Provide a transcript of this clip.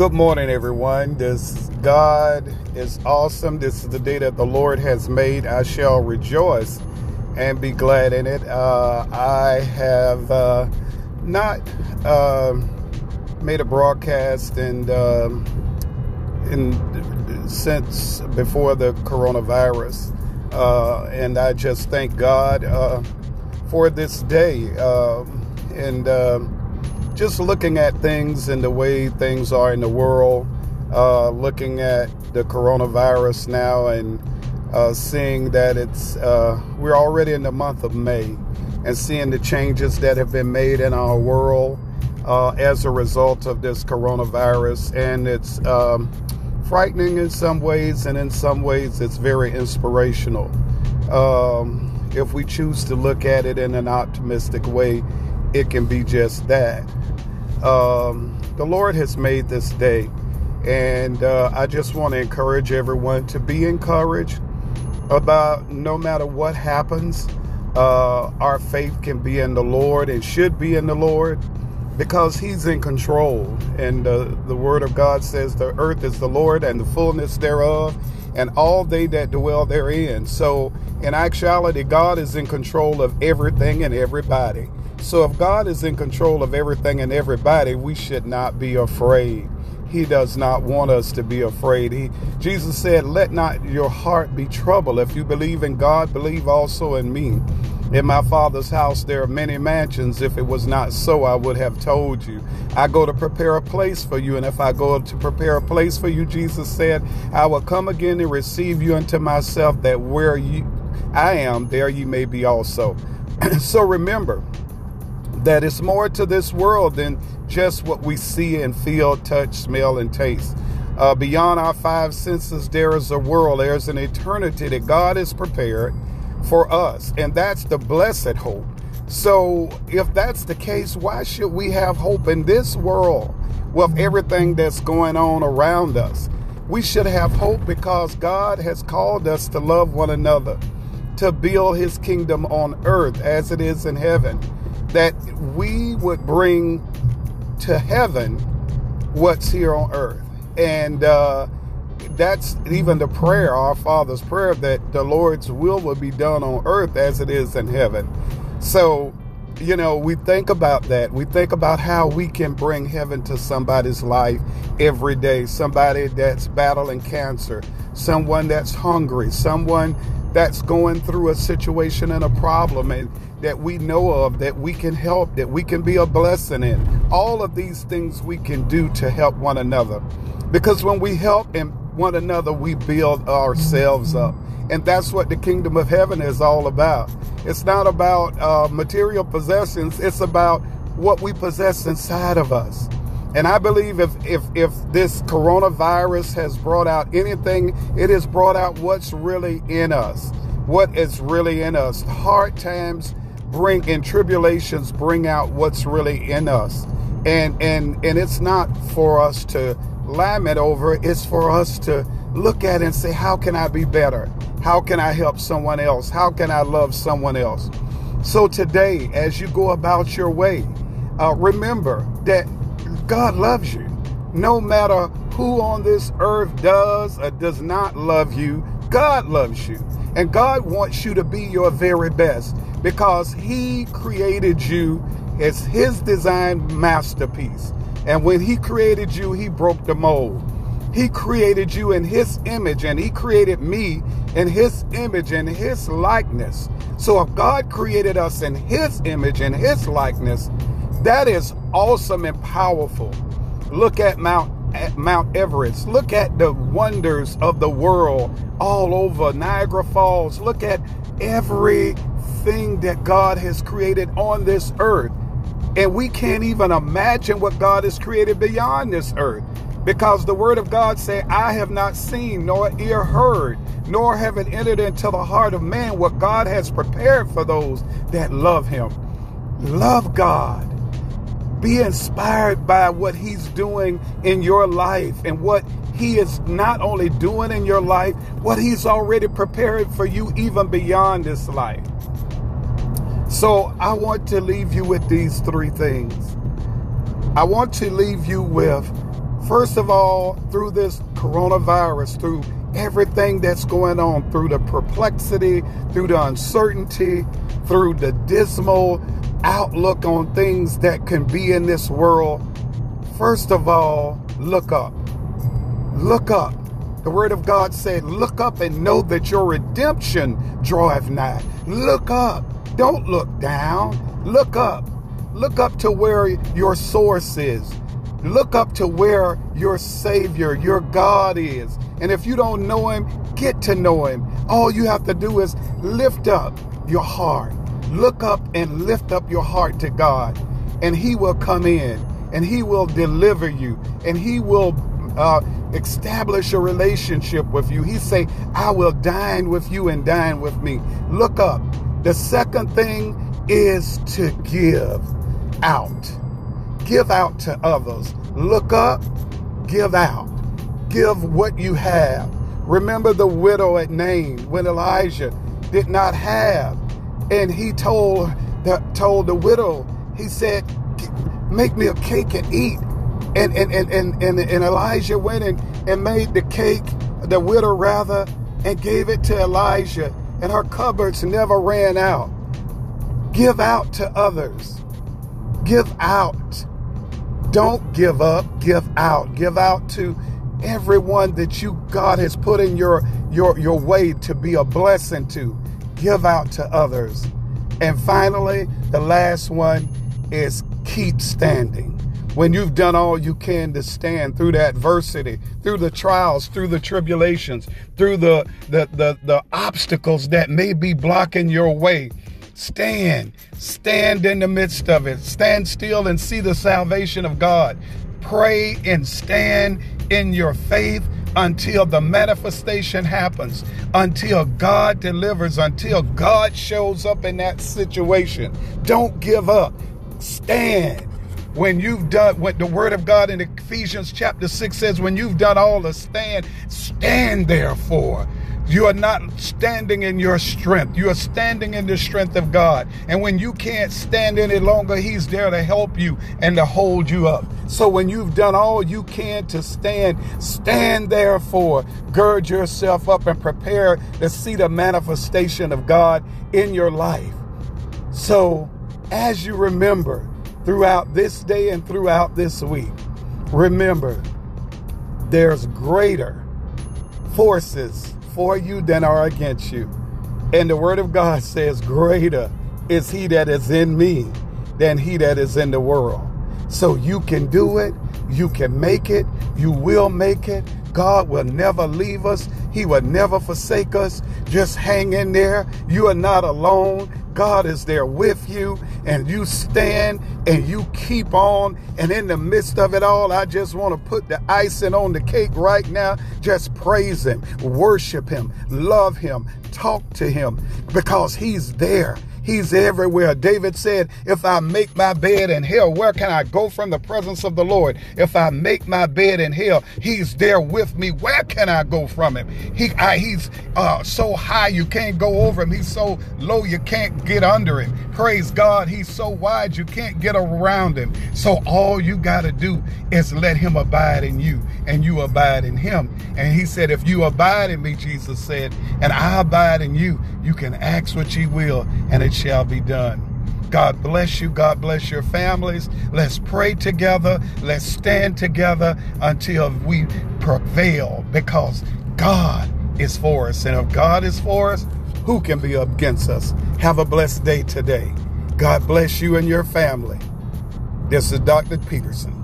Good morning, everyone. This God is awesome. This is the day that the Lord has made. I shall rejoice and be glad in it. Uh, I have uh, not uh, made a broadcast and in since before the coronavirus, uh, and I just thank God uh, for this day um, and um, just looking at things and the way things are in the world, uh, looking at the coronavirus now and uh, seeing that it's uh, we're already in the month of May and seeing the changes that have been made in our world uh, as a result of this coronavirus, and it's um, frightening in some ways, and in some ways it's very inspirational. Um, if we choose to look at it in an optimistic way, it can be just that um, the Lord has made this day. And uh, I just want to encourage everyone to be encouraged about no matter what happens, uh, our faith can be in the Lord and should be in the Lord because He's in control. And uh, the Word of God says the earth is the Lord and the fullness thereof, and all they that dwell therein. So, in actuality, God is in control of everything and everybody. So if God is in control of everything and everybody, we should not be afraid. He does not want us to be afraid. He Jesus said, "Let not your heart be troubled. If you believe in God, believe also in me." In my Father's house there are many mansions. If it was not so, I would have told you. I go to prepare a place for you, and if I go to prepare a place for you, Jesus said, I will come again and receive you unto myself, that where you I am, there you may be also. so remember, that it's more to this world than just what we see and feel, touch, smell, and taste. Uh, beyond our five senses, there is a world, there's an eternity that God has prepared for us, and that's the blessed hope. So, if that's the case, why should we have hope in this world with everything that's going on around us? We should have hope because God has called us to love one another, to build his kingdom on earth as it is in heaven that we would bring to heaven what's here on earth. And uh, that's even the prayer, our Father's prayer, that the Lord's will will be done on earth as it is in heaven. So, you know, we think about that. We think about how we can bring heaven to somebody's life every day. Somebody that's battling cancer, someone that's hungry, someone that's going through a situation and a problem and that we know of that we can help, that we can be a blessing in. All of these things we can do to help one another. Because when we help and one another, we build ourselves up. And that's what the kingdom of heaven is all about. It's not about uh, material possessions, it's about what we possess inside of us. And I believe if, if, if this coronavirus has brought out anything, it has brought out what's really in us. What is really in us. Hard times bring and tribulations bring out what's really in us. And and and it's not for us to lament over, it's for us to look at and say, how can I be better? How can I help someone else? How can I love someone else? So today, as you go about your way, uh, remember that God loves you. No matter who on this earth does or does not love you, God loves you. And God wants you to be your very best because He created you as His design masterpiece. And when He created you, He broke the mold. He created you in His image, and He created me in His image and His likeness. So if God created us in His image and His likeness, that is awesome and powerful. Look at Mount at Mount Everest. Look at the wonders of the world all over Niagara Falls. Look at everything that God has created on this earth. And we can't even imagine what God has created beyond this earth. Because the word of God say, I have not seen nor ear heard, nor have it entered into the heart of man what God has prepared for those that love him. Love God be inspired by what He's doing in your life and what He is not only doing in your life, what He's already prepared for you even beyond this life. So I want to leave you with these three things. I want to leave you with First of all, through this coronavirus, through everything that's going on, through the perplexity, through the uncertainty, through the dismal outlook on things that can be in this world, first of all, look up. Look up. The word of God said, Look up and know that your redemption draweth nigh. Look up. Don't look down. Look up. Look up to where your source is. Look up to where your Savior, your God is. And if you don't know Him, get to know Him. All you have to do is lift up your heart. Look up and lift up your heart to God, and He will come in and He will deliver you and He will uh, establish a relationship with you. He say, I will dine with you and dine with me. Look up. The second thing is to give out give out to others. Look up, give out. Give what you have. Remember the widow at Nain when Elijah did not have. And he told the, told the widow, he said, make me a cake and eat. And, and, and, and, and, and Elijah went and, and made the cake, the widow rather, and gave it to Elijah. And her cupboards never ran out. Give out to others. Give out. Don't give up, give out. Give out to everyone that you God has put in your your your way to be a blessing to. Give out to others. And finally, the last one is keep standing. When you've done all you can to stand through the adversity, through the trials, through the tribulations, through the the the, the obstacles that may be blocking your way, Stand, stand in the midst of it. Stand still and see the salvation of God. Pray and stand in your faith until the manifestation happens, until God delivers, until God shows up in that situation. Don't give up. Stand. When you've done what the word of God in Ephesians chapter 6 says, when you've done all the stand, stand therefore. You are not standing in your strength. You are standing in the strength of God. And when you can't stand any longer, He's there to help you and to hold you up. So when you've done all you can to stand, stand therefore. Gird yourself up and prepare to see the manifestation of God in your life. So as you remember throughout this day and throughout this week, remember there's greater forces for you than are against you. And the word of God says, Greater is he that is in me than he that is in the world. So you can do it. You can make it. You will make it. God will never leave us. He will never forsake us. Just hang in there. You are not alone. God is there with you, and you stand and you keep on. And in the midst of it all, I just want to put the icing on the cake right now. Just praise Him, worship Him, love Him, talk to Him because He's there. He's everywhere. David said, If I make my bed in hell, where can I go from the presence of the Lord? If I make my bed in hell, He's there with me. Where can I go from Him? He, I, He's uh, so high you can't go over Him. He's so low you can't get under Him. Praise God. He's so wide you can't get around Him. So all you got to do is let Him abide in you and you abide in Him. And He said, If you abide in me, Jesus said, and I abide in you, you can ask what you will, and it shall be done. God bless you. God bless your families. Let's pray together. Let's stand together until we prevail because God is for us. And if God is for us, who can be against us? Have a blessed day today. God bless you and your family. This is Dr. Peterson.